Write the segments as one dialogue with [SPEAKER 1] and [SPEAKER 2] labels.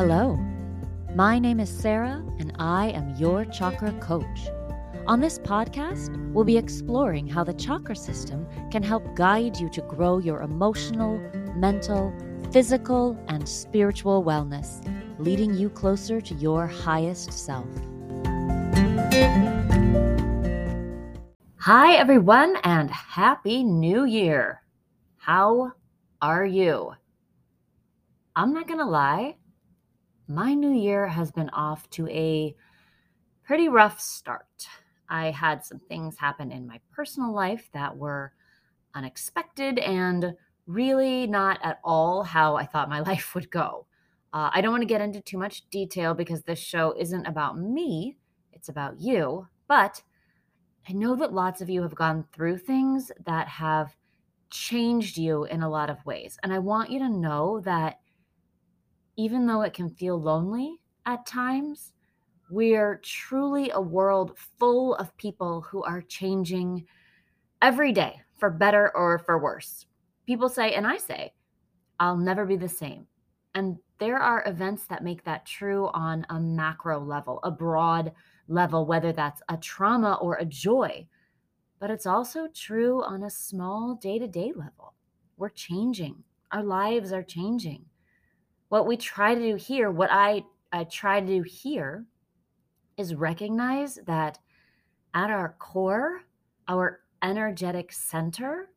[SPEAKER 1] Hello, my name is Sarah, and I am your chakra coach. On this podcast, we'll be exploring how the chakra system can help guide you to grow your emotional, mental, physical, and spiritual wellness, leading you closer to your highest self. Hi, everyone, and Happy New Year! How are you? I'm not to lie, my new year has been off to a pretty rough start. I had some things happen in my personal life that were unexpected and really not at all how I thought my life would go. Uh, I don't want to get into too much detail because this show isn't about me, it's about you. But I know that lots of you have gone through things that have changed you in a lot of ways. And I want you to know that even though it can feel lonely at times, we're truly a world full of people who are changing every day for better or for worse. People say, and I say, I'll never be the same. And there are events that make that true on a macro level, a broad level, whether that's a trauma or a joy. But it's also true on a small day to day level. We're changing, our lives are changing. What we try to do here, what I, I try to do here, is recognize that at our core, our energetic center,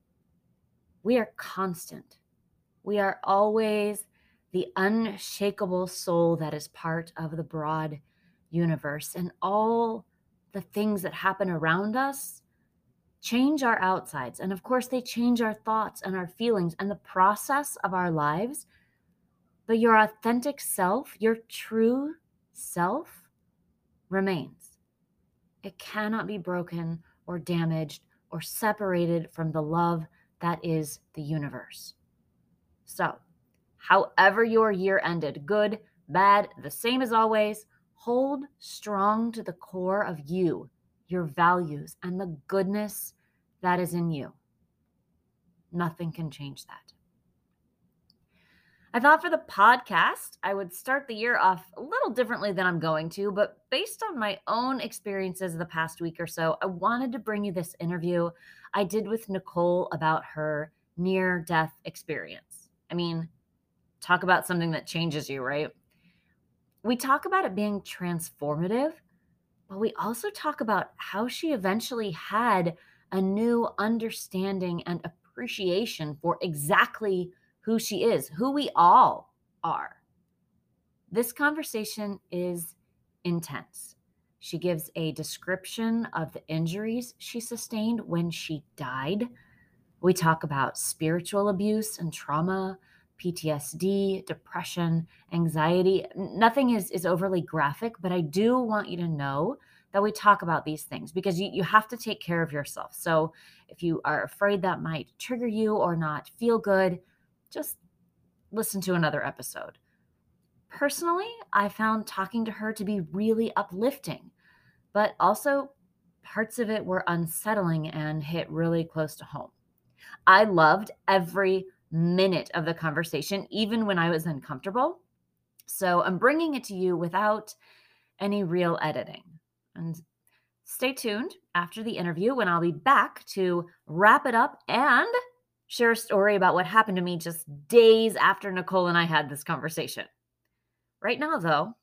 [SPEAKER 1] we are constant. We are always the unshakable soul that is part of the broad universe. And all the things that happen around us change our outsides. And of course, they change our thoughts and our feelings and the process of our lives. But your authentic self, your true self, remains. It cannot be broken or damaged or separated from the love that is the universe. So, however your year ended, good, bad, the same as always, hold strong to the core of you, your values, and the goodness that is in you. Nothing can change that. I thought for the podcast, I would start the year off a little differently than I'm going to, but based on my own experiences the past week or so, I wanted to bring you this interview I did with Nicole about her near death experience. I mean, talk about something that changes you, right? We talk about it being transformative, but we also talk about how she eventually had a new understanding and appreciation for exactly who she is, who we all are. This conversation is intense. She gives a description of the injuries she sustained when she died. We talk about spiritual abuse and trauma, PTSD, depression, anxiety. Nothing is, is overly graphic, but I do want you to know that we talk about these things because you, you have to take care of yourself. So if you are afraid that might trigger you or not feel good, just listen to another episode. Personally, I found talking to her to be really uplifting, but also parts of it were unsettling and hit really close to home. I loved every minute of the conversation, even when I was uncomfortable. So I'm bringing it to you without any real editing. And stay tuned after the interview when I'll be back to wrap it up and share a story about what happened to me just days after Nicole and I had this conversation. Right now, though,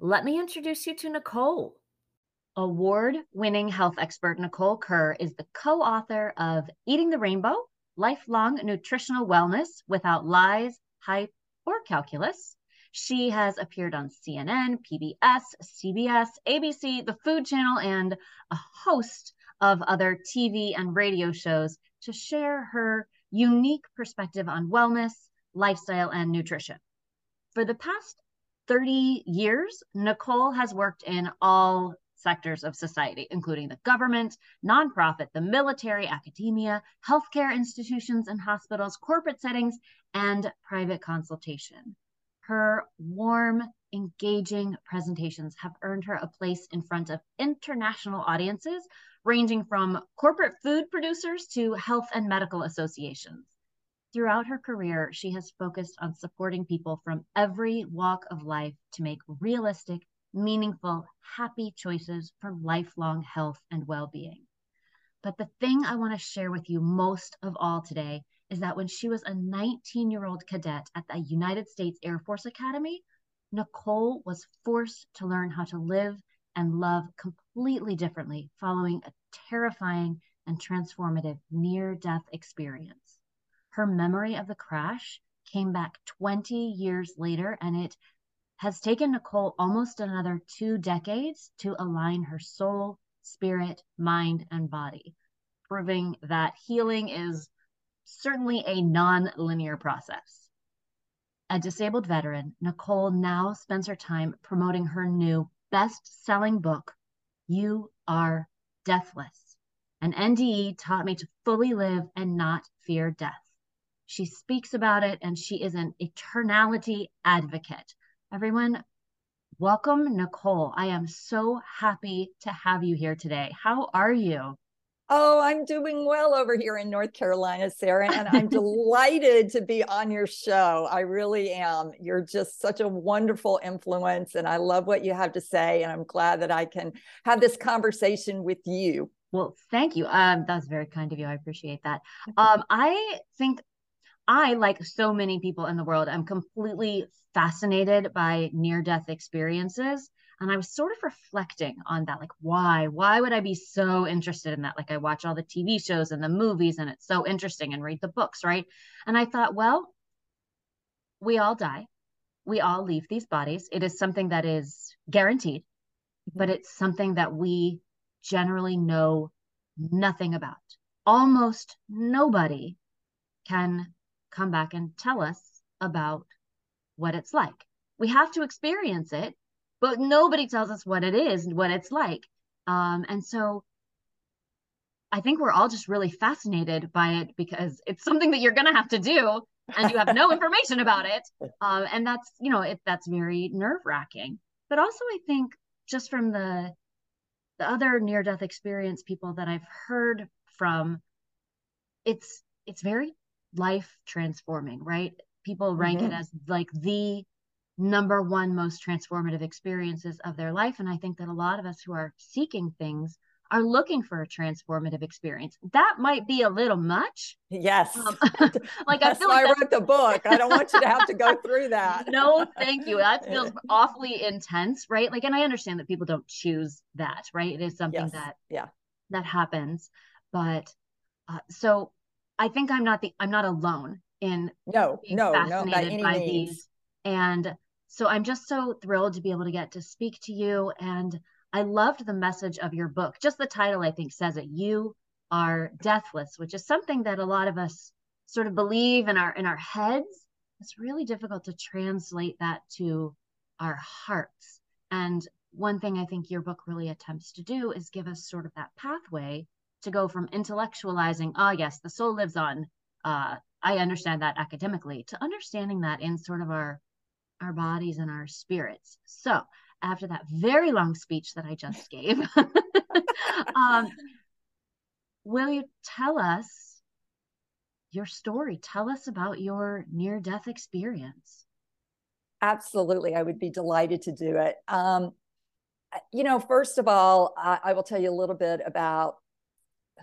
[SPEAKER 1] let me introduce you to Nicole. Award winning health expert Nicole Kerr is the co author of Eating the Rainbow Lifelong Nutritional Wellness Without Lies, Hype, or Calculus. She has appeared on CNN, PBS, CBS, ABC, the Food Channel, and a host of other TV and radio shows to share her unique perspective on wellness, lifestyle, and nutrition. For the past 30 years, Nicole has worked in all sectors of society, including the government, nonprofit, the military, academia, healthcare institutions and hospitals, corporate settings, and private consultation. Her warm, engaging presentations have earned her a place in front of international audiences ranging from corporate food producers to health and medical associations. Throughout her career, she has focused on supporting people from every walk of life to make realistic, meaningful, happy choices for lifelong health and well being. But the thing I want to share with you most of all today is that when she was a 19 year old cadet at the United States Air Force Academy, Nicole was forced to learn how to live and love completely differently following a terrifying and transformative near death experience. Her memory of the crash came back 20 years later, and it has taken Nicole almost another two decades to align her soul, spirit, mind, and body, proving that healing is certainly a non linear process. A disabled veteran, Nicole now spends her time promoting her new best selling book, You Are Deathless. An NDE taught me to fully live and not fear death. She speaks about it and she is an eternality advocate. Everyone, welcome Nicole. I am so happy to have you here today. How are you?
[SPEAKER 2] Oh, I'm doing well over here in North Carolina, Sarah, and I'm delighted to be on your show. I really am. You're just such a wonderful influence, and I love what you have to say. And I'm glad that I can have this conversation with you.
[SPEAKER 1] Well, thank you. Um, that's very kind of you. I appreciate that. Um, I think I, like so many people in the world, I'm completely fascinated by near death experiences. And I was sort of reflecting on that, like, why? Why would I be so interested in that? Like, I watch all the TV shows and the movies, and it's so interesting, and read the books, right? And I thought, well, we all die. We all leave these bodies. It is something that is guaranteed, but mm-hmm. it's something that we generally know nothing about. Almost nobody can come back and tell us about what it's like. We have to experience it but nobody tells us what it is and what it's like. Um, and so I think we're all just really fascinated by it because it's something that you're going to have to do and you have no information about it. Um, and that's, you know, it, that's very nerve wracking. But also, I think just from the, the other near death experience people that I've heard from, it's, it's very life transforming, right? People rank mm-hmm. it as like the number one most transformative experiences of their life. And I think that a lot of us who are seeking things are looking for a transformative experience. That might be a little much.
[SPEAKER 2] Yes. Um, like That's I feel like I wrote the book. I don't want you to have to go through that.
[SPEAKER 1] no, thank you. That feels awfully intense, right? Like, and I understand that people don't choose that, right? It is something yes. that yeah that happens. But uh, so I think I'm not the I'm not alone in
[SPEAKER 2] no no no by, any by means. these
[SPEAKER 1] and so I'm just so thrilled to be able to get to speak to you. And I loved the message of your book. Just the title, I think, says it. You are deathless, which is something that a lot of us sort of believe in our in our heads. It's really difficult to translate that to our hearts. And one thing I think your book really attempts to do is give us sort of that pathway to go from intellectualizing, oh yes, the soul lives on. Uh, I understand that academically, to understanding that in sort of our our bodies and our spirits. So, after that very long speech that I just gave, um, will you tell us your story? Tell us about your near death experience.
[SPEAKER 2] Absolutely. I would be delighted to do it. Um, you know, first of all, I, I will tell you a little bit about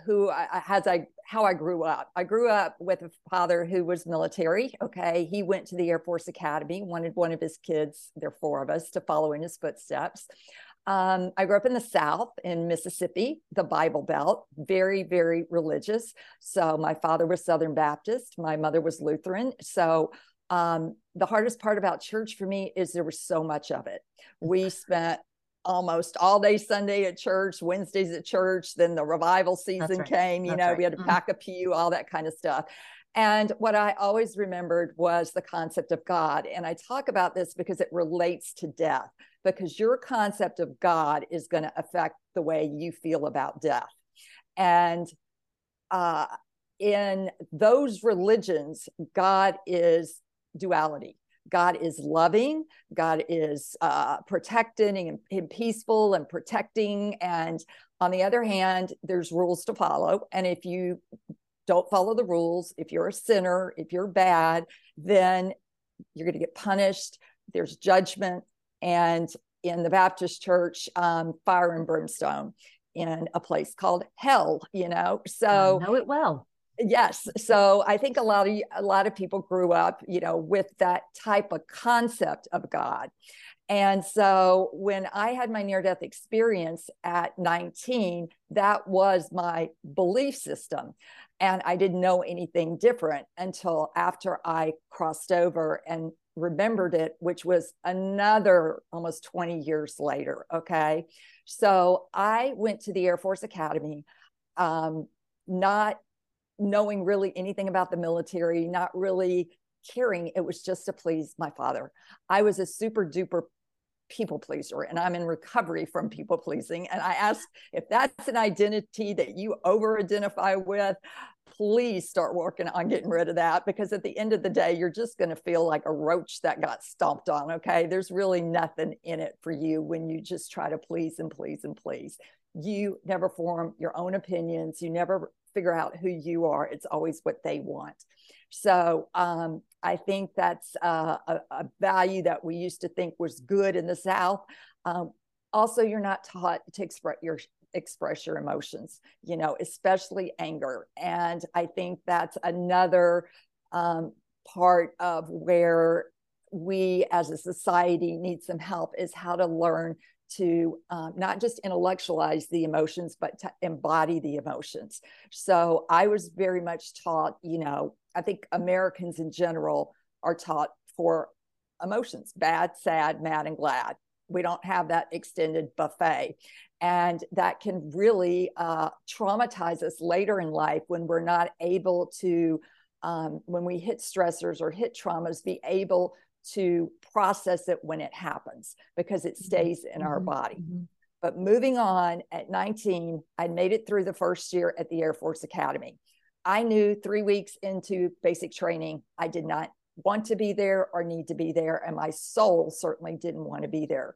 [SPEAKER 2] who I, as I how I grew up. I grew up with a father who was military. Okay, he went to the Air Force Academy, wanted one of his kids, there are four of us, to follow in his footsteps. Um, I grew up in the South in Mississippi, the Bible Belt, very, very religious. So my father was Southern Baptist, my mother was Lutheran. So um, the hardest part about church for me is there was so much of it. We spent almost all day Sunday at church, Wednesdays at church. Then the revival season right. came, you That's know, right. we had to mm-hmm. pack a pew, all that kind of stuff. And what I always remembered was the concept of God. And I talk about this because it relates to death, because your concept of God is going to affect the way you feel about death. And uh, in those religions, God is duality. God is loving, God is uh, protecting and, and peaceful and protecting. And on the other hand, there's rules to follow. And if you don't follow the rules, if you're a sinner, if you're bad, then you're going to get punished. There's judgment. And in the Baptist church, um, fire and brimstone in a place called hell, you know? So
[SPEAKER 1] I know it well.
[SPEAKER 2] Yes. So I think a lot of a lot of people grew up, you know, with that type of concept of God. And so when I had my near death experience at 19, that was my belief system. And I didn't know anything different until after I crossed over and remembered it, which was another almost 20 years later. Okay. So I went to the Air Force Academy, um, not knowing really anything about the military, not really caring. It was just to please my father. I was a super duper people pleaser and I'm in recovery from people pleasing. And I ask if that's an identity that you over identify with, please start working on getting rid of that because at the end of the day, you're just going to feel like a roach that got stomped on. Okay. There's really nothing in it for you when you just try to please and please and please. You never form your own opinions. You never figure out who you are. It's always what they want. So um, I think that's uh, a, a, value that we used to think was good in the South. Um, also, you're not taught to express your express your emotions, you know, especially anger. And I think that's another um, part of where we as a society need some help is how to learn to um, not just intellectualize the emotions, but to embody the emotions. So I was very much taught, you know, I think Americans in general are taught for emotions bad, sad, mad, and glad. We don't have that extended buffet. And that can really uh, traumatize us later in life when we're not able to, um, when we hit stressors or hit traumas, be able to process it when it happens because it mm-hmm. stays in mm-hmm. our body. Mm-hmm. But moving on at 19, I made it through the first year at the Air Force Academy. I knew three weeks into basic training, I did not want to be there or need to be there. And my soul certainly didn't want to be there.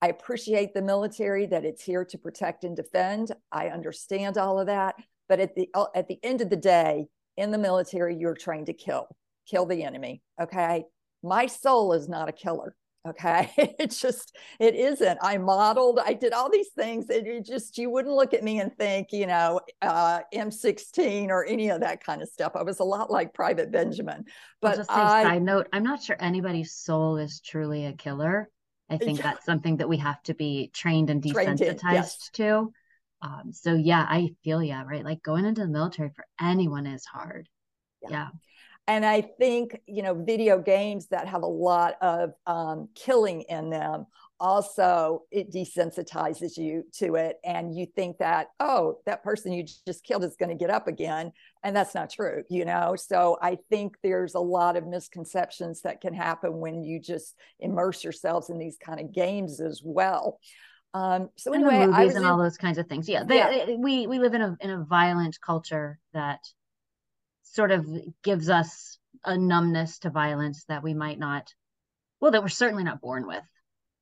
[SPEAKER 2] I appreciate the military that it's here to protect and defend. I understand all of that. But at the at the end of the day, in the military, you're trained to kill, kill the enemy. Okay my soul is not a killer okay? It just it isn't. I modeled i did all these things and you just you wouldn't look at me and think you know uh, m16 or any of that kind of stuff. I was a lot like private benjamin but
[SPEAKER 1] just I, side note i'm not sure anybody's soul is truly a killer. I think yeah. that's something that we have to be trained and desensitized trained yes. to. Um, so yeah i feel yeah right? Like going into the military for anyone is hard. Yeah. yeah
[SPEAKER 2] and I think you know video games that have a lot of um, killing in them also it desensitizes you to it. And you think that oh that person you just killed is going to get up again. And that's not true you know? So i think there's a lot of misconceptions that can happen when you just immerse yourselves in these kind of games as well. Um, so
[SPEAKER 1] and
[SPEAKER 2] anyway,
[SPEAKER 1] movies and in, all those kinds of things. Yeah, they, yeah, we we live in a in a violent culture that sort of gives us a numbness to violence that we might not well that we're certainly not born with.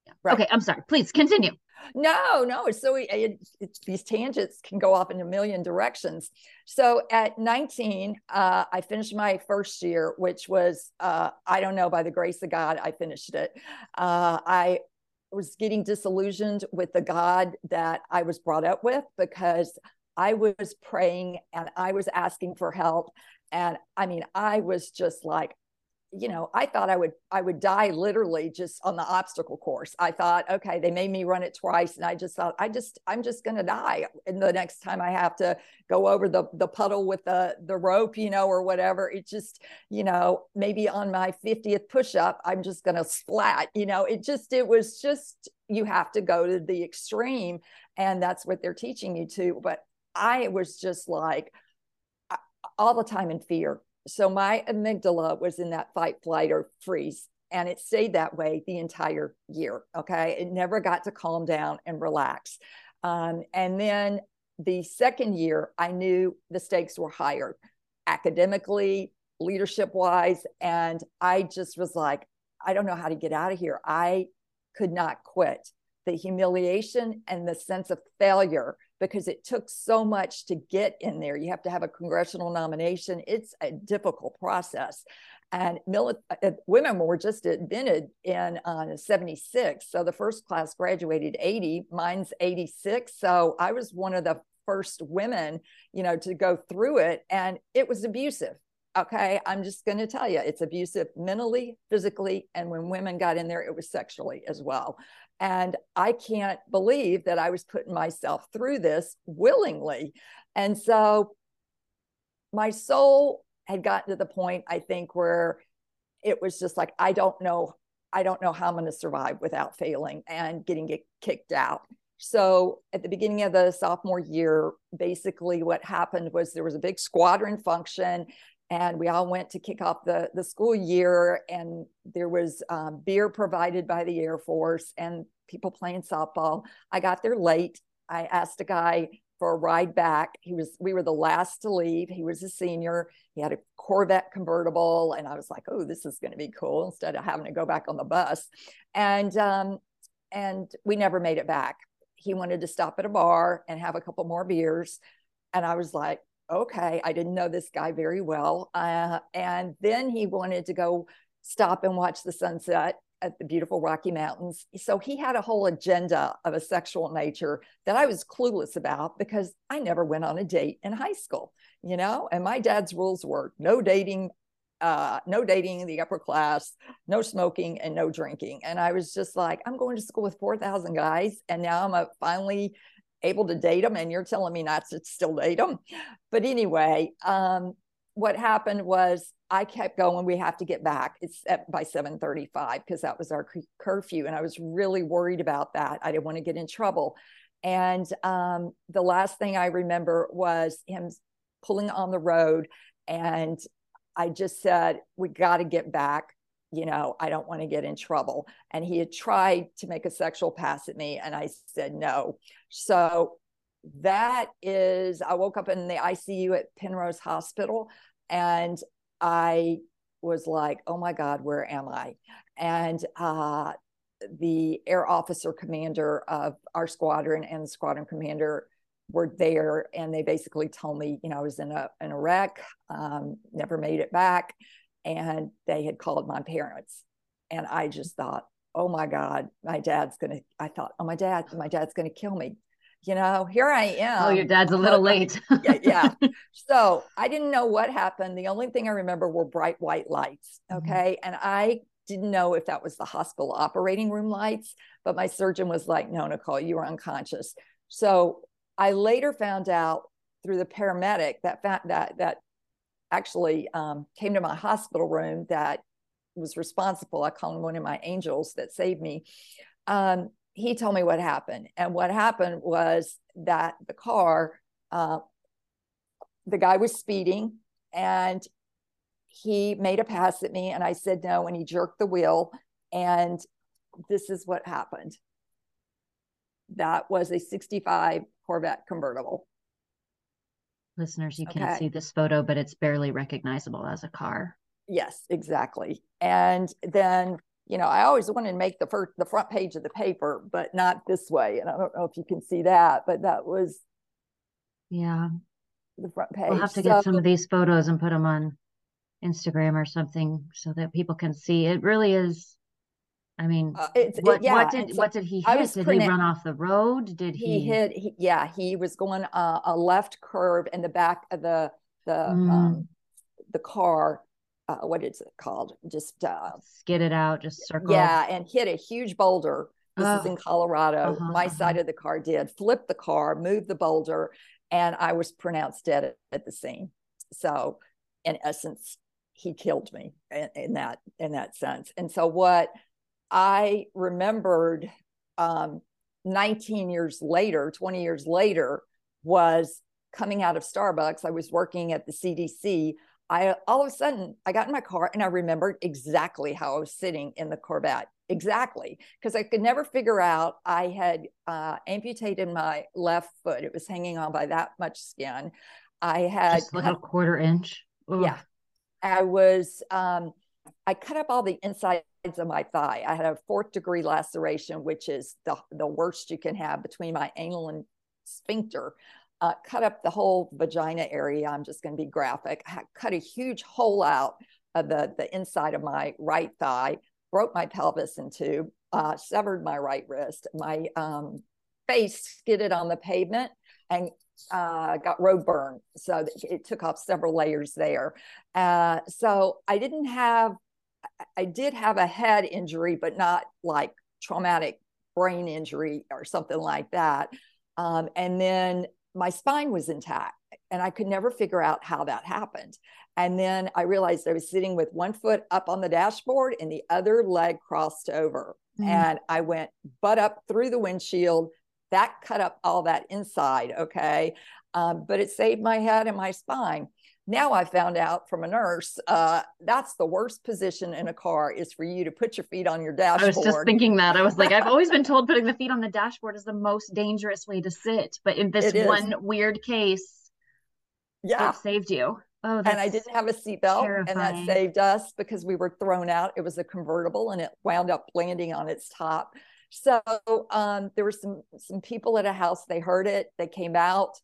[SPEAKER 1] Yeah. right. okay i'm sorry. Please continue.
[SPEAKER 2] No no. It's so it, it's, these tangents can go off in a million directions. So at 19 uh, i finished my first year which was uh, i don't know by the grace of god i finished it. Uh, i was getting disillusioned with the god that i was brought up with because i was praying and i was asking for help and i mean i was just like you know i thought i would i would die literally just on the obstacle course. I thought okay they made me run it twice. And i just thought i just i'm just to die and the next time i have to go over the the puddle with the the rope you know or whatever. It just you know maybe on my 50th push up i'm just to splat you know it just it was just you have to go to the extreme. And that's what they're teaching you to. But i was just like all the time in fear. So my amygdala was in that fight, flight, or freeze. And it stayed that way the entire year. Okay. It never got to calm down and relax. Um, and then the second year, I knew the stakes were higher academically, leadership wise. And I just was like, I don't know how to get out of here. I could not quit. The humiliation and the sense of failure because it took so much to get in there. You have to have a congressional nomination. It's a difficult process. And mili- uh, women were just invented in uh, 76. So the first class graduated 80, mine's 86. So I was one of the first women, you know, to go through it. And it was abusive. Okay. I'm just going to tell you, it's abusive mentally, physically. And when women got in there, it was sexually as well. And I can't believe that I was putting myself through this willingly. And so my soul had gotten to the point, I think, where it was just like, I don't know, I don't know how I'm going to survive without failing and getting get kicked out. So at the beginning of the sophomore year, basically what happened was there was a big squadron function and we all went to kick off the, the school year and there was um, beer provided by the air force and people playing softball. I got there late. I asked a guy for a ride back. He was we were the last to leave. He was a senior. He had a corvette convertible and i was like oh this is going to be cool instead of having to go back on the bus. And um, and we never made it back. He wanted to stop at a bar and have a couple more beers and i was like okay, I didn't know this guy very well. Uh, and then he wanted to go stop and watch the sunset at the beautiful Rocky Mountains. So he had a whole agenda of a sexual nature that I was clueless about because I never went on a date in high school, you know? And my dad's rules were no dating, uh, no dating in the upper class, no smoking, and no drinking. And I was just like, I'm going to school with 4,000 guys. And now I'm a finally able to date them and you're telling me not to still date them but anyway um, what happened was i kept going we have to get back. It's at, by 7.35 because that was our curfew and i was really worried about that. I didn't want to get in trouble. And um, the last thing i remember was him pulling on the road and i just said we got to get back you know, I don't want to get in trouble. And he had tried to make a sexual pass at me, and I said no. So that is, I woke up in the ICU at Penrose Hospital, and I was like, oh my God, where am I? And uh, the air officer commander of our squadron and the squadron commander were there and they basically told me you know i was in a in a wreck um, never made it back and they had called my parents. And i just thought oh my god my dad's gonna i thought oh my dad my dad's gonna kill me. You know here i am.
[SPEAKER 1] Oh your dad's a little late.
[SPEAKER 2] Yeah, yeah. So i didn't know what happened. The only thing i remember were bright white lights mm-hmm. okay? Mm-hmm. and i didn't know if that was the hospital operating room lights but my surgeon was like no nicole you were unconscious. So i later found out through the paramedic that that that actually um, came to my hospital room that was responsible. I call him one of my angels that saved me. Um, he told me what happened. And what happened was that the car, uh, the guy was speeding and he made a pass at me. And I said no. And he jerked the wheel. And this is what happened that was a 65 Corvette convertible.
[SPEAKER 1] Listeners, you can't see this photo, but it's barely recognizable as a car.
[SPEAKER 2] Yes, exactly. And then, you know, I always wanted to make the first the front page of the paper, but not this way. And I don't know if you can see that, but that was
[SPEAKER 1] yeah
[SPEAKER 2] the front page.
[SPEAKER 1] We'll have to so, get some of these photos and put them on Instagram or something so that people can see. It really is I mean, uh, what, yeah. what did so what did he hit? Did he run off the road? Did he?
[SPEAKER 2] He hit. He, yeah, he was going uh, a left curve in the back of the the mm. um, the car. Uh, what is it called? Just uh,
[SPEAKER 1] skid it out, just circle.
[SPEAKER 2] Yeah, and hit a huge boulder. This oh. is in Colorado. Uh-huh, My uh-huh. side of the car did flip the car, move the boulder, and I was pronounced dead at, at the scene. So, in essence, he killed me in, in that in that sense. And so, what I remembered um, 19 years later, 20 years later, was coming out of Starbucks. I was working at the CDC. I all of a sudden I got in my car and I remembered exactly how I was sitting in the Corvette. Exactly, because I could never figure out. I had uh, amputated my left foot; it was hanging on by that much skin. I had
[SPEAKER 1] just like a quarter inch.
[SPEAKER 2] Ugh. Yeah, I was. Um, I cut up all the insides of my thigh. I had a fourth degree laceration, which is the, the worst you can have between my anal and sphincter uh, cut up the whole vagina area. I'm just going to be graphic. I cut a huge hole out of the, the inside of my right thigh, broke my pelvis in two, uh, severed my right wrist. My um, face skidded on the pavement and uh, got road burn. So it took off several layers there. Uh, so I didn't have, I did have a head injury, but not like traumatic brain injury or something like that. Um, and then my spine was intact and I could never figure out how that happened. And then I realized I was sitting with one foot up on the dashboard and the other leg crossed over. Mm. And I went butt up through the windshield. That cut up all that inside. Okay. Um, but it saved my head and my spine. Now I found out from a nurse uh, that's the worst position in a car is for you to put your feet on your dashboard.
[SPEAKER 1] I was just thinking that. I was like, I've always been told putting the feet on the dashboard is the most dangerous way to sit, but in this one weird case, yeah, it saved you.
[SPEAKER 2] Oh, and I didn't have a seatbelt, and that saved us because we were thrown out. It was a convertible, and it wound up landing on its top. So um, there were some some people at a house. They heard it. They came out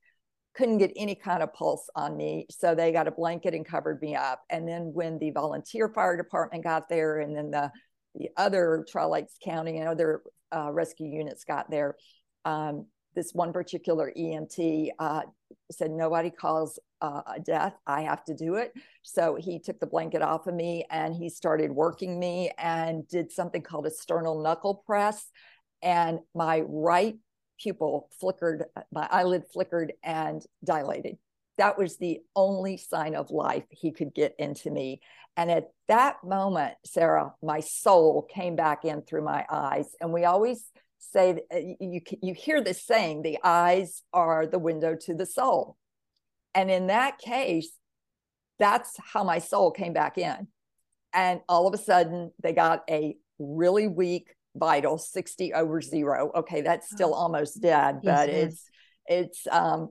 [SPEAKER 2] couldn't get any kind of pulse on me. So they got a blanket and covered me up. And then when the volunteer fire department got there, and then the the other Trial Lakes County and other uh, rescue units got there, um, this one particular EMT uh, said, Nobody calls uh, a death. I have to do it. So he took the blanket off of me and he started working me and did something called a sternal knuckle press. And my right pupil flickered, my eyelid flickered and dilated. That was the only sign of life he could get into me. And at that moment, Sarah, my soul came back in through my eyes. And we always say, uh, you, you hear this saying, the eyes are the window to the soul. And in that case, that's how my soul came back in. And all of a sudden, they got a really weak vital 60 over zero. Okay that's still almost dead but it's it's um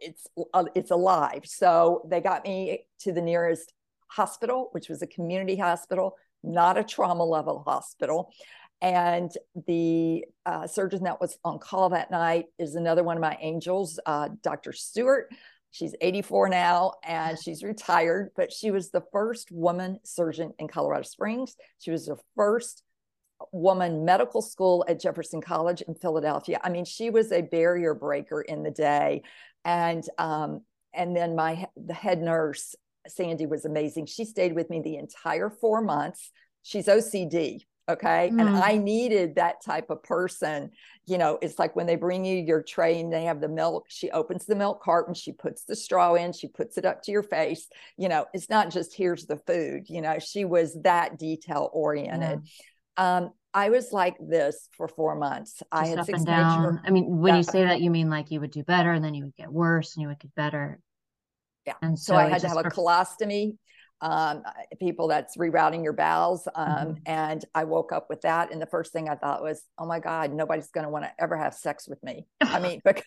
[SPEAKER 2] it's uh, it's alive. So they got me to the nearest hospital which was a community hospital not a trauma level hospital and the uh, surgeon that was on call that night is another one of my angels uh, dr stewart She's 84 now and she's retired, but she was the first woman surgeon in Colorado Springs. She was the first woman medical school at Jefferson College in Philadelphia. I mean, she was a barrier breaker in the day. And um, and then my the head nurse, Sandy, was amazing. She stayed with me the entire four months. She's OCD. Okay. Mm. And I needed that type of person. You know, it's like when they bring you your tray and they have the milk, she opens the milk carton, she puts the straw in, she puts it up to your face. You know, it's not just here's the food. You know, she was that detail oriented. Um, I was like this for four months. Just I had six
[SPEAKER 1] down. I mean, when you say that, you mean like you would do better, and then you would get worse, and you would get better.
[SPEAKER 2] Yeah. And so, so I had to have a colostomy. Um, people that's rerouting your bowels. Um, mm-hmm. And I woke up with that. And the first thing I thought was, oh my God, nobody's going to want to ever have sex with me. I mean, because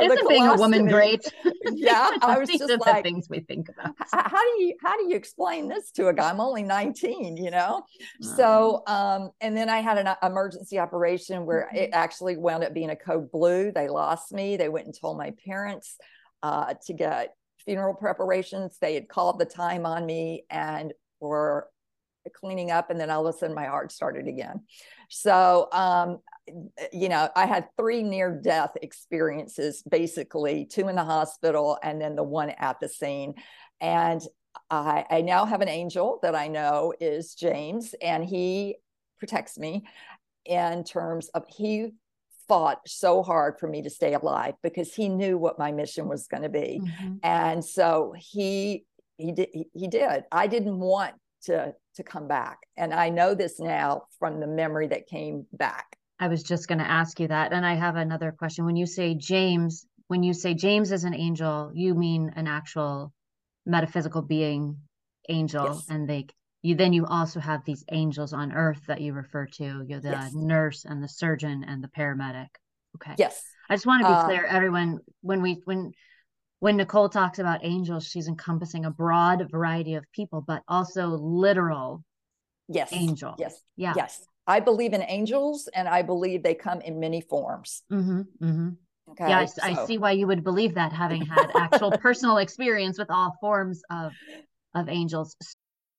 [SPEAKER 1] isn't being a woman great?
[SPEAKER 2] yeah, I was just like
[SPEAKER 1] things we think about.
[SPEAKER 2] How do you how do you explain this to a guy? I'm only 19, you know. So, um, and then I had an emergency operation where mm-hmm. it actually wound up being a code blue. They lost me. They went and told my parents uh, to get funeral preparations. They had called the time on me and were cleaning up, and then all of a sudden my heart started again. So um, you know, I had three near death experiences basically, two in the hospital and then the one at the scene. And I, I now have an angel that I know is James, and he protects me in terms of he fought so hard for me to stay alive because he knew what my mission was going to be. Mm-hmm. And so he he did he did. I didn't want to to come back. And I know this now from the memory that came back.
[SPEAKER 1] I was just going to ask you that. And I have another question. When you say James, when you say James is an angel, you mean an actual metaphysical being angel yes. and they you then you also have these angels on earth that you refer to you're the yes. nurse and the surgeon and the paramedic okay
[SPEAKER 2] yes
[SPEAKER 1] i just want to be uh, clear everyone when we when when nicole talks about angels she's encompassing a broad variety of people but also literal
[SPEAKER 2] yes
[SPEAKER 1] angel
[SPEAKER 2] yes
[SPEAKER 1] yeah
[SPEAKER 2] yes I believe in angels and I believe they come in many forms.
[SPEAKER 1] Mm-hmm, mm-hmm. Okay. Yeah, I, so. I, see why you would believe that having had actual personal experience with all forms of of angels.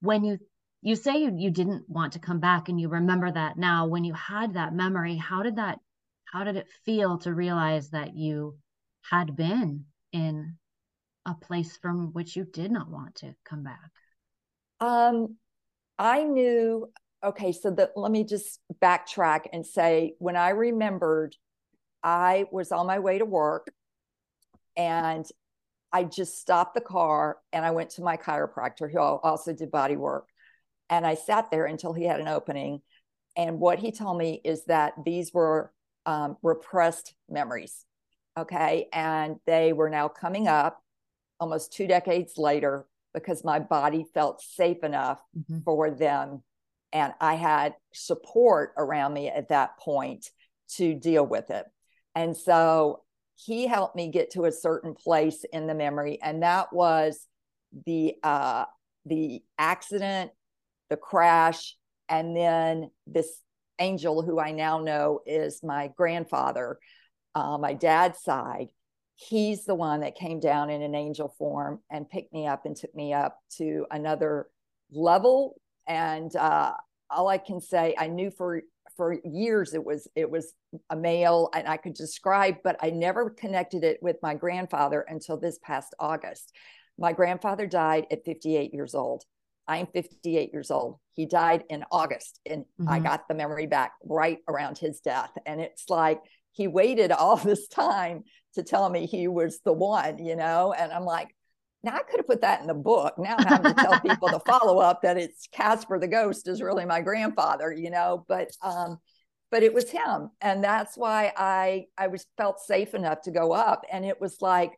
[SPEAKER 1] when you you say you, you didn't want to come back and you remember that now when you had that memory how did that how did it feel to realize that you had been in a place from which you did not want to come back?
[SPEAKER 2] Um i knew okay so that let me just backtrack and say when i remembered i was on my way to work and i just stopped the car and i went to my chiropractor who also did body work and I sat there until he had an opening. And what he told me is that these were um, repressed memories. Okay. And they were now coming up almost two decades later because my body felt safe enough mm-hmm. for them. And I had support around me at that point to deal with it. And so he helped me get to a certain place in the memory. And that was the, uh, the accident the crash, and then this angel who I now know is my grandfather, uh, my dad's side. He's the one that came down in an angel form and picked me up and took me up to another level. And uh, all I can say, I knew for for years it was it was a male and I could describe, but I never connected it with my grandfather until this past August. My grandfather died at 58 years old. I'm 58 years old. He died in August, and mm-hmm. I got the memory back right around his death. And it's like he waited all this time to tell me he was the one, you know? And I'm like, now I could have put that in the book. Now I'm having to tell people the follow up that it's Casper the ghost is really my grandfather, you know? But, um, but it was him. And that's why I, I was felt safe enough to go up. And it was like,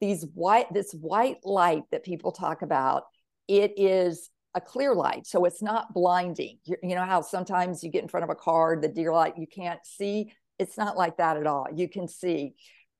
[SPEAKER 2] these white this white light that people talk about it is a clear light so it's not blinding you, you, know how sometimes you get in front of a car the deer light you can't see it's not like that at all you can see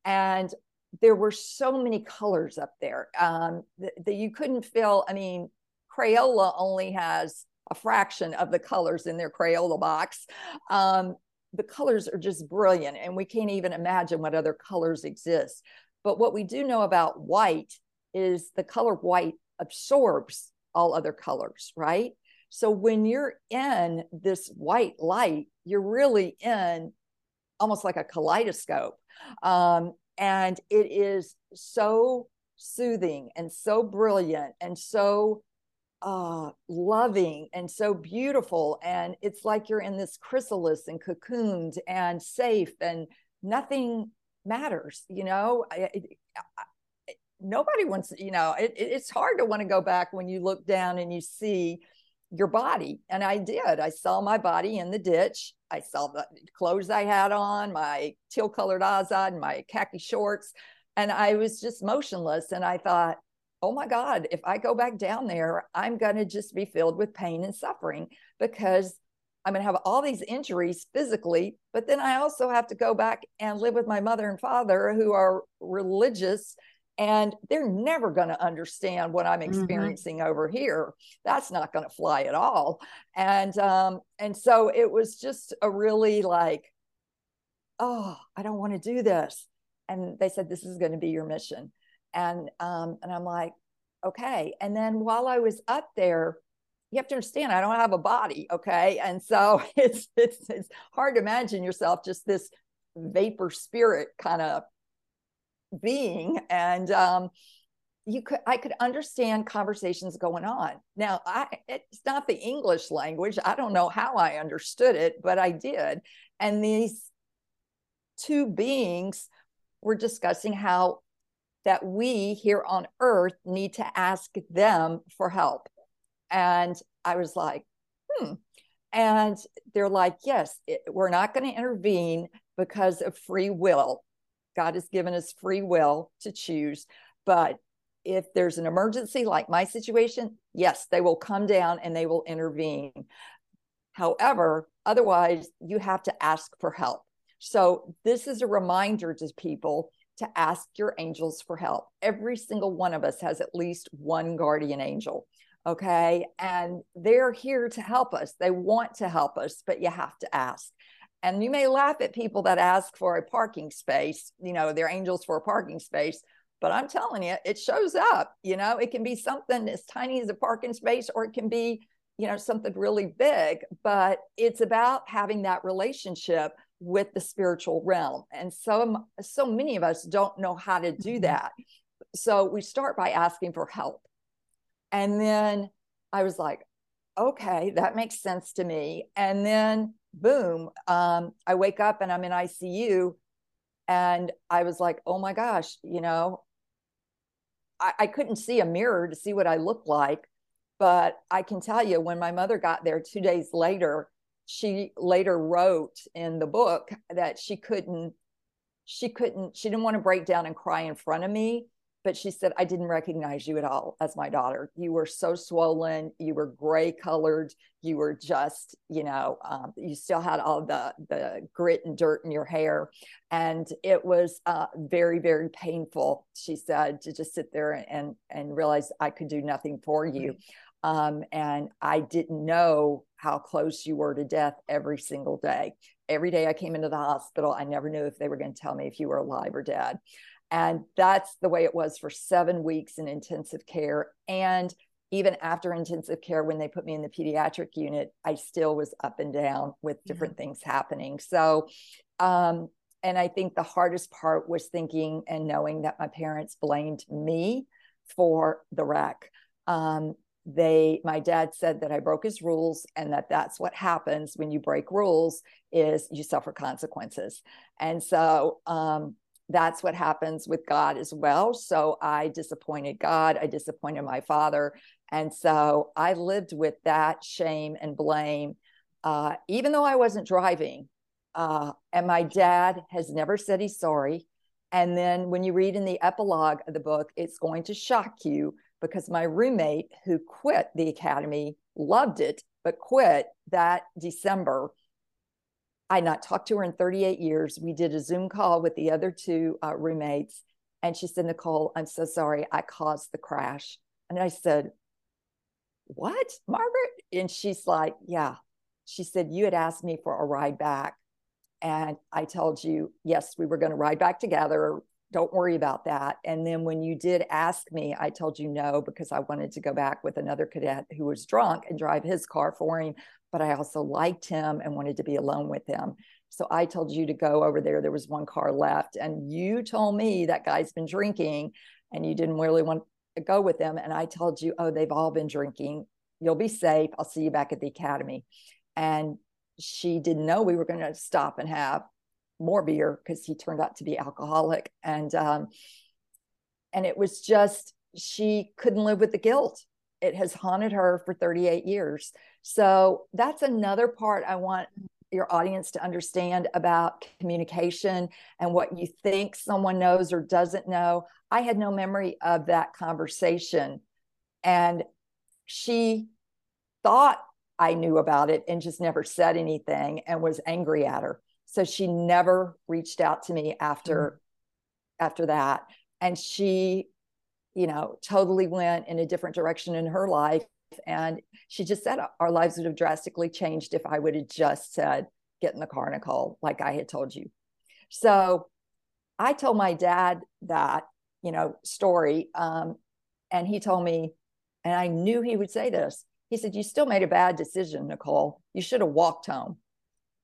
[SPEAKER 2] and there were so many colors up there um, that, that you couldn't feel i mean crayola only has a fraction of the colors in their crayola box um, the colors are just brilliant and we can't even imagine what other colors exist but what we do know about white is the color white absorbs all other colors, right? So when you're in this white light, you're really in almost like a kaleidoscope. Um, and it is so soothing and so brilliant and so uh, loving and so beautiful. And it's like you're in this chrysalis and cocooned and safe and nothing matters, you know? I, I, nobody wants you know it, it's hard to want to go back when you look down and you see your body and i did. I saw my body in the ditch. I saw the clothes i had on my teal colored Izod my khaki shorts and i was just motionless and i thought oh my god if i go back down there i'm going to just be filled with pain and suffering because i'm going to have all these injuries physically but then i also have to go back and live with my mother and father who are religious and they're never going to understand what i'm mm-hmm. experiencing mm-hmm. over here that's not going to fly at all and um and so it was just a really like oh i don't want to do this and they said this is going to be your mission and um and i'm like okay and then while i was up there you have to understand I don't have a body, okay? And so it's it's it's hard to imagine yourself just this vapor spirit kind of being and um you could i could understand conversations going on. Now i it's not the english language. I don't know how i understood it but i did. And these two beings were discussing how that we here on earth need to ask them for help. And i was like hmm. And they're like yes it, we're not going to intervene because of free will god has given us free will to choose but if there's an emergency like my situation, yes, they will come down and they will intervene. However, otherwise, you have to ask for help. So, this is a reminder to people to ask your angels for help. Every single one of us has at least one guardian angel. Okay. And they're here to help us. They want to help us, but you have to ask. And you may laugh at people that ask for a parking space, you know, they're angels for a parking space. But I'm telling you, it shows up. You know, it can be something as tiny as a parking space, or it can be, you know, something really big. But it's about having that relationship with the spiritual realm. And so, so many of us don't know how to do mm-hmm. that. So we start by asking for help. And then I was like, okay, that makes sense to me. And then boom, um, I wake up and I'm in ICU. And I was like, oh my gosh, you know, I, I couldn't see a mirror to see what I looked like. But I can tell you, when my mother got there two days later, she later wrote in the book that she couldn't, she couldn't, she didn't want to break down and cry in front of me but she said, I didn't recognize you at all as my daughter. You were so swollen. You were gray colored. You were just, you know, um, you still had all the, the grit and dirt in your hair. And it was uh, very, very painful, she said, to just sit there and, and realize I could do nothing for you. Um, and I didn't know how close you were to death every single day. Every day I came into the hospital, I never knew if they were going to tell me if you were alive or dead. And that's the way it was for seven weeks in intensive care. And even after intensive care, when they put me in the pediatric unit, I still was up and down with different yeah. things happening. So, um, and I think the hardest part was thinking and knowing that my parents blamed me for the wreck. Um, they my dad said that i broke his rules and that that's what happens when you break rules is you suffer consequences and so um, that's what happens with God as well. So I disappointed God, I disappointed my father. And so I lived with that shame and blame, uh, even though I wasn't driving. Uh, and my dad has never said he's sorry. And then when you read in the epilogue of the book, it's going to shock you because my roommate who quit the academy loved it, but quit that December I not talked to her in 38 years. We did a Zoom call with the other two uh, roommates. And she said, Nicole, I'm so sorry. I caused the crash. And I said, What, Margaret? And she's like, Yeah. She said, You had asked me for a ride back. And I told you, yes, we were going to ride back together. Don't worry about that. And then when you did ask me, I told you no because I wanted to go back with another cadet who was drunk and drive his car for him but I also liked him and wanted to be alone with him. So I told you to go over there. There was one car left. And you told me that guy's been drinking and you didn't really want to go with them. And I told you, oh, they've all been drinking. You'll be safe. I'll see you back at the academy. And she didn't know we were going to stop and have more beer because he turned out to be alcoholic. And, um, and it was just, she couldn't live with the guilt. It has haunted her for 38 years. So that's another part I want your audience to understand about communication and what you think someone knows or doesn't know. I had no memory of that conversation. And she thought I knew about it and just never said anything and was angry at her. So she never reached out to me after mm-hmm. after that. And she, you know, totally went in a different direction in her life and she just said our lives would have drastically changed if I would have just said, get in the car, Nicole, like I had told you. So I told my dad that, you know, story. Um, and he told me, and I knew he would say this. He said, You still made a bad decision, Nicole. You should have walked home.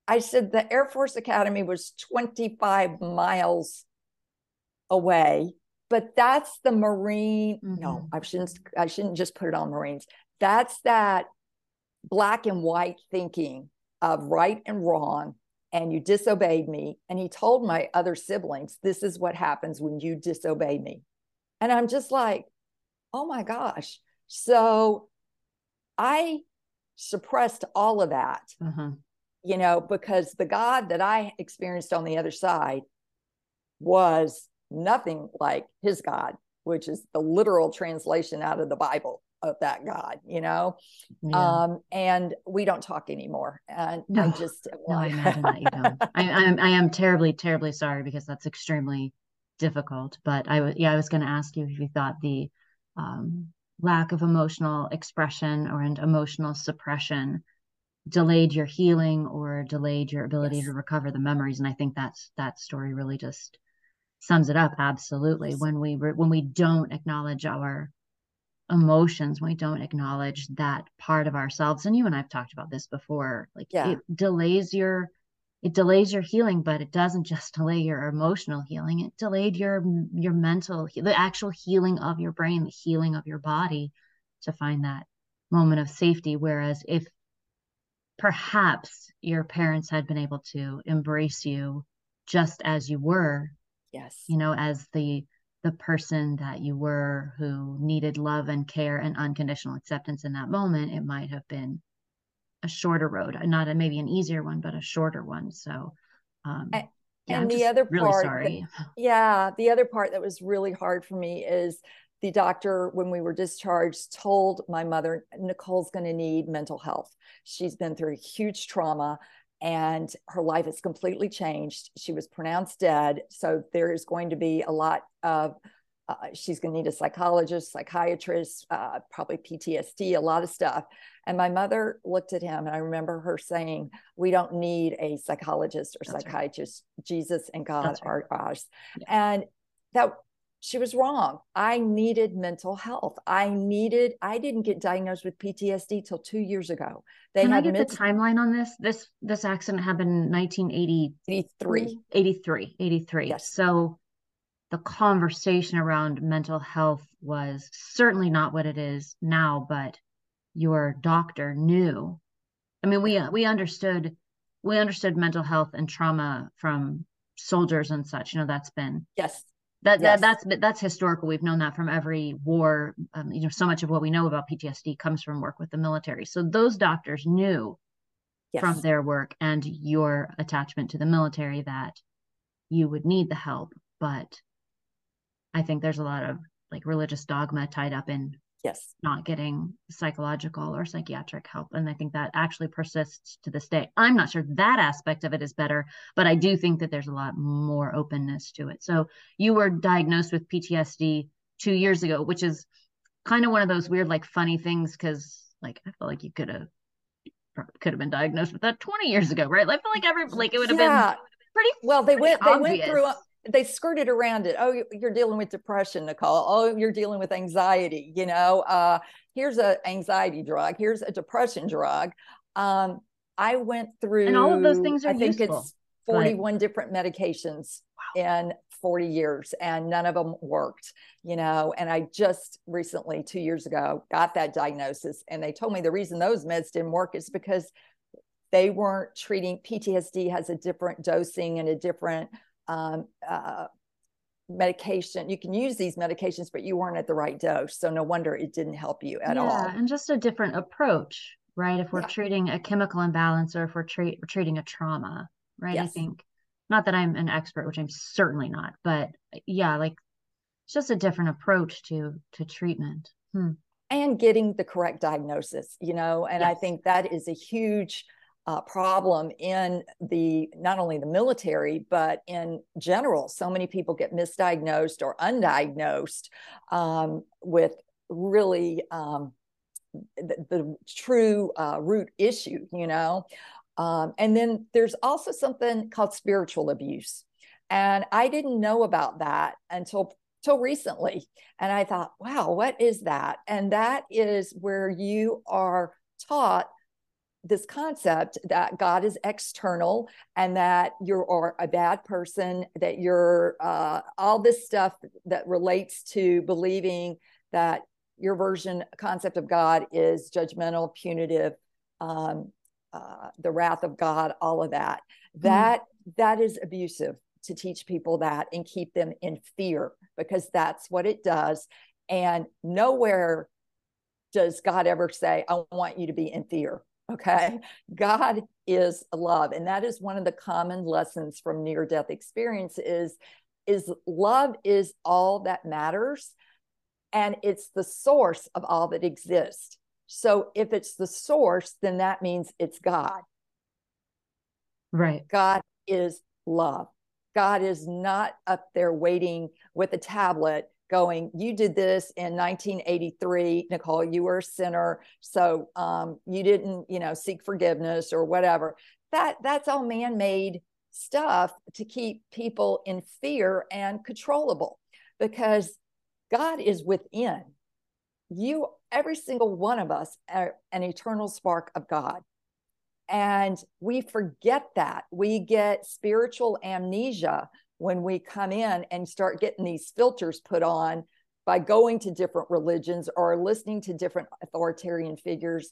[SPEAKER 2] I said, The Air Force Academy was 25 miles away, but that's the Marine. Mm-hmm. No, I shouldn't, I shouldn't just put it on Marines. That's that black and white thinking of right and wrong and you disobeyed me. And he told my other siblings, This is what happens when you disobey me. And I'm just like, Oh my gosh. So I suppressed all of that, uh-huh. you know, because the God that I experienced on the other side was nothing like his God, which is the literal translation out of the Bible of that God, you know? Yeah. Um, and we don't talk anymore. And no, I just,
[SPEAKER 1] no, I imagine that you don't. I, I'm, I am terribly, terribly sorry because that's extremely difficult. But I was, yeah, I was going to ask you if you thought the um, lack of emotional expression or and emotional suppression delayed your healing or delayed your ability yes. to recover the memories. And I think that's that story really just sums it up absolutely. When we when we don't acknowledge our emotions when we don't acknowledge that part of ourselves and you and i've talked about this before like yeah. it delays your it delays your healing but it doesn't just delay your emotional healing. It delayed your your mental the actual healing of your brain the healing of your body to find that moment of safety. Whereas if perhaps your parents had been able to embrace you just as you were
[SPEAKER 2] yes
[SPEAKER 1] you know as the the person that you were who needed love and care and unconditional acceptance in that moment, it might have been a shorter road, not a, maybe an easier one, but a shorter one. So, um,
[SPEAKER 2] and, yeah, and the other really part, sorry. That, yeah, the other part that was really hard for me is the doctor, when we were discharged, told my mother, Nicole's going to need mental health. She's been through huge trauma and her life has completely changed. She was pronounced dead. So there is going to be a lot of, uh, she's going to need a psychologist, psychiatrist, uh, probably PTSD, a lot of stuff. And my mother looked at him, and I remember her saying, We don't need a psychologist or That's psychiatrist. Right. Jesus and God are ours. Yeah. And that she was wrong. I needed mental health. I needed, I didn't get diagnosed with PTSD till two years ago.
[SPEAKER 1] They Can I get mental- the timeline on this? This this accident happened in 1983. 83. 83. Yes. So the conversation around mental health was certainly not what it is now, but your doctor knew. I mean, we we understood we understood mental health and trauma from soldiers and such. You know, that's been
[SPEAKER 2] yes
[SPEAKER 1] that, yes. that that's that's historical. We've known that from every war. Um, you know, so much of what we know about PTSD comes from work with the military. So those doctors knew yes. from their work and your attachment to the military that you would need the help. But I think there's a lot of like religious dogma tied up in
[SPEAKER 2] yes
[SPEAKER 1] not getting psychological or psychiatric help and i think that actually persists to this day i'm not sure that aspect of it is better but i do think that there's a lot more openness to it so you were diagnosed with ptsd two years ago which is kind of one of those weird like funny things because like i feel like you could have could have been diagnosed with that 20 years ago right i feel like every like it would have yeah. been pretty
[SPEAKER 2] well they went obvious. they went through they skirted around it. Oh, you're dealing with depression, Nicole. Oh, you're dealing with anxiety. You know, uh, here's a anxiety drug. Here's a depression drug. Um, I went through,
[SPEAKER 1] and all of those things are I think
[SPEAKER 2] useful, it's 41 but... different medications wow. in 40 years, and none of them worked. You know, and I just recently, two years ago, got that diagnosis, and they told me the reason those meds didn't work is because they weren't treating PTSD has a different dosing and a different um, uh, medication. You can use these medications, but you weren't at the right dose. So no wonder it didn't help you at
[SPEAKER 1] yeah,
[SPEAKER 2] all.
[SPEAKER 1] And just a different approach, right? If we're yeah. treating a chemical imbalance or if we're treating a trauma, right? Yes. I think, not that I'm an expert, which I'm certainly not, but yeah, like it's just a different approach to to treatment. Hmm.
[SPEAKER 2] And getting the correct diagnosis, you know, and yes. I think that is a huge uh, problem in the not only the military but in general. So many people get misdiagnosed or undiagnosed um, with really um, the, the, true uh, root issue you know? Um, and then there's also something called spiritual abuse. And i didn't know about that until till recently. And i thought wow what is that? And that is where you are taught this concept that God is external and that you're a bad person, that you're uh, all this stuff that relates to believing that your version concept of God is judgmental, punitive, um, uh, the wrath of God, all of that. Mm-hmm. That that is abusive to teach people that and keep them in fear because that's what it does. And nowhere does God ever say, I want you to be in fear. Okay. God is love. And that is one of the common lessons from near death experience is, is love is all that matters. And it's the source of all that exists. So if it's the source, then that means it's God.
[SPEAKER 3] Right.
[SPEAKER 2] God is love. God is not up there waiting with a tablet going, You did this in 1983, Nicole, you were a sinner. So um, you didn't, you know, seek forgiveness or whatever. That that's all man-made stuff to keep people in fear and controllable because God is within. You, every single one of us, are an eternal spark of God. And we forget that. We get spiritual amnesia when we come in and start getting these filters put on by going to different religions or listening to different authoritarian figures.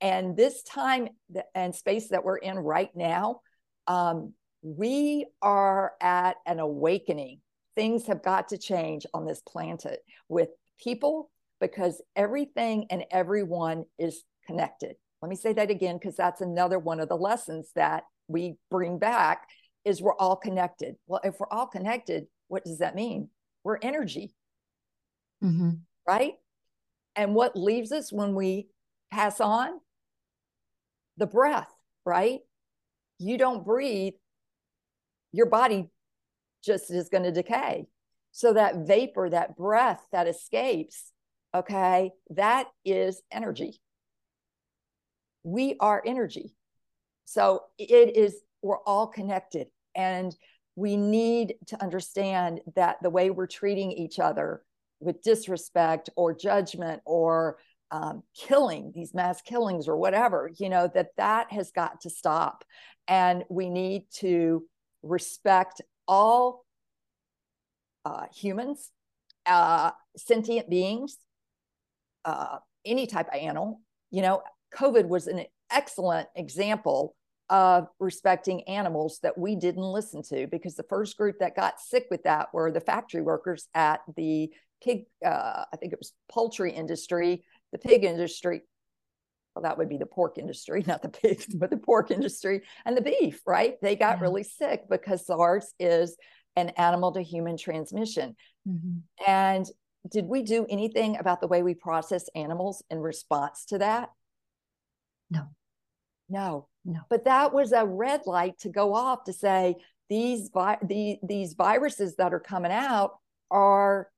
[SPEAKER 2] And this time and space that we're in right now, um, we are at an awakening. Things have got to change on this planet with people because everything and everyone is connected. Let me say that again because that's another one of the lessons that we bring back is we're all connected. Well, if we're all connected, what does that mean? We're energy, mm-hmm. right? And what leaves us when we pass on? The breath, right? You don't breathe, your body just is going to decay. So that vapor, that breath that escapes, okay, that is energy. We are energy. So it is, we're all connected. And we need to understand that the way we're treating each other with disrespect or judgment or um, killing these mass killings or whatever you know that that has got to stop. And we need to respect all uh, humans uh, sentient beings uh, any type of animal. You know covid was an excellent example of respecting animals that we didn't listen to because the first group that got sick with that were the factory workers at the pig uh, i think it was poultry industry the pig industry. Well that would be the pork industry not the pigs but the pork industry and the beef right? They got yeah. really sick because sars is an animal to human transmission. Mm-hmm. and did we do anything about the way we process animals in response to that?
[SPEAKER 3] No
[SPEAKER 2] no no. But that was a red light to go off to say these vi- the, these viruses that are coming out are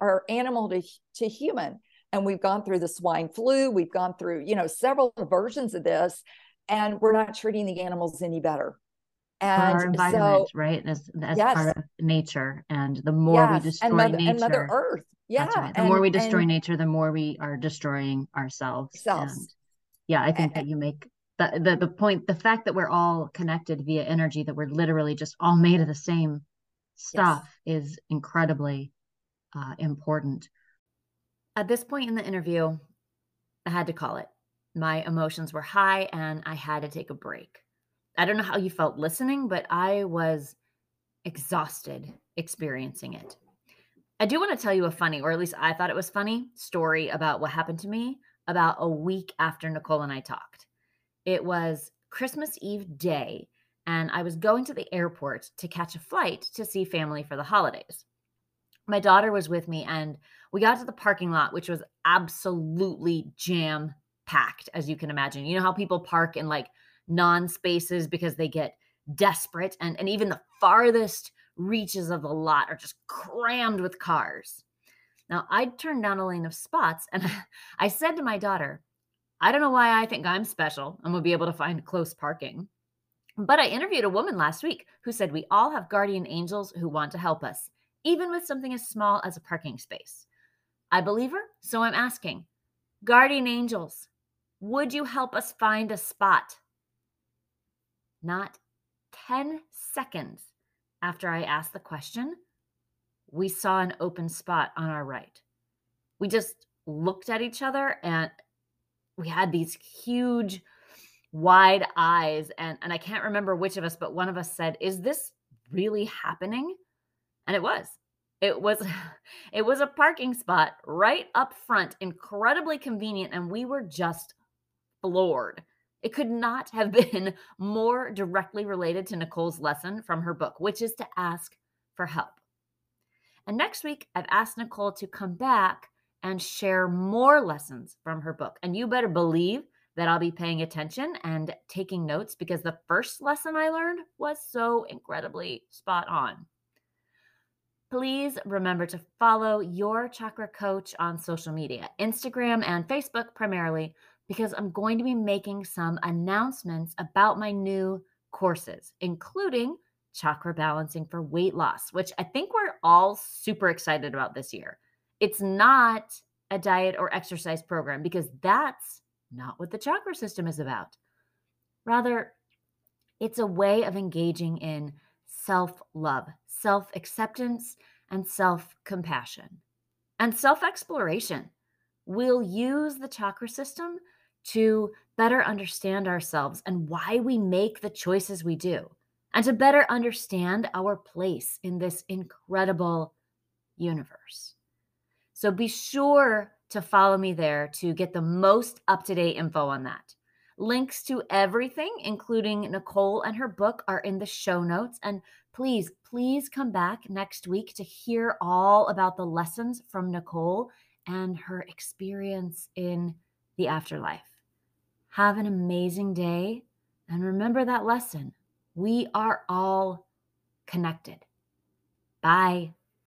[SPEAKER 2] are animal to, to human. And we've gone through the swine flu, we've gone through, you know, several versions of this, and we're not treating the animals any better.
[SPEAKER 3] And our environment, so, right? As, as yes. part of nature. And the more yes. we destroy
[SPEAKER 2] and Mother,
[SPEAKER 3] nature,
[SPEAKER 2] and Mother Earth. Yeah.
[SPEAKER 3] Right. The and, more we destroy and, nature, the more we are destroying ourselves. ourselves. And yeah, I think that you make the, the the point the fact that we're all connected via energy that we're literally just all made of the same stuff yes. is incredibly uh, important.
[SPEAKER 1] At this point in the interview i had to call it. My emotions were high and i had to take a break. I don't know how you felt listening but i was exhausted experiencing it. I do want to tell you a funny or at least i thought it was funny story about what happened to me about a week after nicole and i talked it was Christmas Eve day, and I was going to the airport to catch a flight to see family for the holidays. My daughter was with me, and we got to the parking lot, which was absolutely jam packed, as you can imagine. You know how people park in like non spaces because they get desperate, and, and even the farthest reaches of the lot are just crammed with cars. Now, I'd turned down a lane of spots, and I said to my daughter, I don't know why I think I'm special. I'm going be able to find close parking. But I interviewed a woman last week who said we all have guardian angels who want to help us, even with something as small as a parking space. I believe her, so I'm asking Guardian angels, Would you help us find a spot? Not 10 seconds after I asked the question, we saw an open spot on our right. We just looked at each other and we had these huge, wide eyes. And, and I can't remember which of us, but one of us said, Is this really happening? And it was. It was it was a parking spot right up front, incredibly convenient, and we were just floored. It could not have been more directly related to Nicole's lesson from her book, which is to ask for help. And next week, I've asked Nicole to come back and share more lessons from her book. And you better believe that I'll be paying attention and taking notes because the first lesson I learned was so incredibly spot on. Please remember to follow your chakra coach on social media, Instagram and Facebook primarily, because I'm going to be making some announcements about my new courses, including chakra balancing for weight loss, which I think we're all super excited about this year. It's not a diet or exercise program because that's not what the chakra system is about. Rather, it's a way of engaging in self love, self acceptance, and self compassion, and self exploration. We'll use the chakra system to better understand ourselves and why we make the choices we do, and to better understand our place in this incredible universe. So be sure to follow me there to get the most up to date info on that. Links to everything, including Nicole and her book, are in the show notes. And please, please come back next week to hear all about the lessons from Nicole and her experience in the afterlife. Have an amazing day. And remember that lesson we are all connected. Bye.